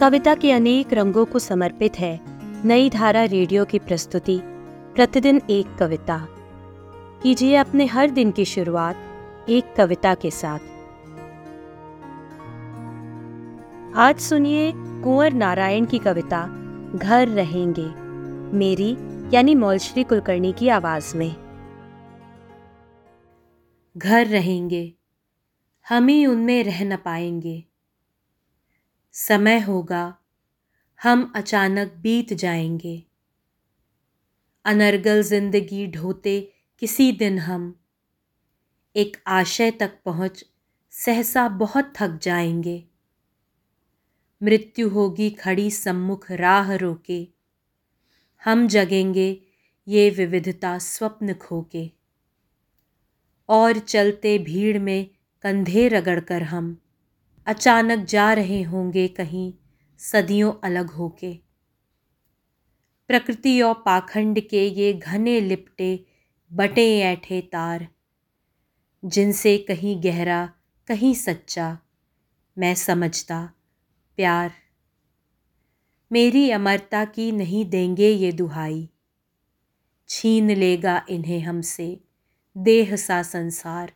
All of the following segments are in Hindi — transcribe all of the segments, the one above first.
कविता के अनेक रंगों को समर्पित है। नई धारा रेडियो की प्रस्तुति, प्रतिदिन एक कविता। कीजिए अपने हर दिन की शुरुआत एक कविता के साथ। आज सुनिए कुंवर नारायण की कविता, घर रहेंगे। मेरी, यानी मौलश्री कुलकर्णी की आवाज़ में। घर रहेंगे। हम ही उनमें रह न पाएँगे। समय होगा, हम अचानक बीत जाएँगे। अनर्गल ज़िंदगी ढोते किसी दिन हम। एक आशय तक पहुँच, सहसा बहुत थक जाएँगे। मृत्यु होगी खड़ी सम्मुख राह रोके। हम जगेंगे ये विविधता स्वप्न खोके। और चलते भीड़ में कंधे रगड़कर हम। अचानक जा रहे होंगे कहीं सदियों अलग होके। प्रकृति और पाखंड के ये घने लिपटे बटे ऐठे तार, जिनसे कहीं गहरा, कहीं सच्चा, मैं समझता प्यार। मेरी अमरता की नहीं देंगे ये दुहाई, छीन लेगा इन्हें हमसे देह सा संसार।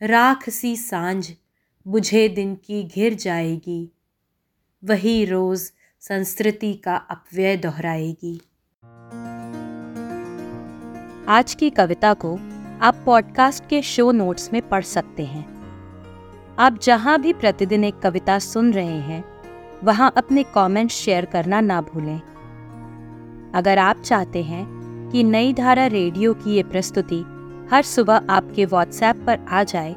राख सी साँझ बुझे दिन की घिर जाएगी। वही रोज संस्कृति का अपव्यय दोहराएगी। आज की कविता को आप पॉडकास्ट के शो नोट्स में पढ़ सकते हैं। आप जहाँ भी प्रतिदिन एक कविता सुन रहे हैं, वहाँ अपने कमेंट्स शेयर करना ना भूलें। अगर आप चाहते हैं कि नई धारा रेडियो की ये प्रस्तुति हर सुबह आपके व्हाट्सएप पर आ जाए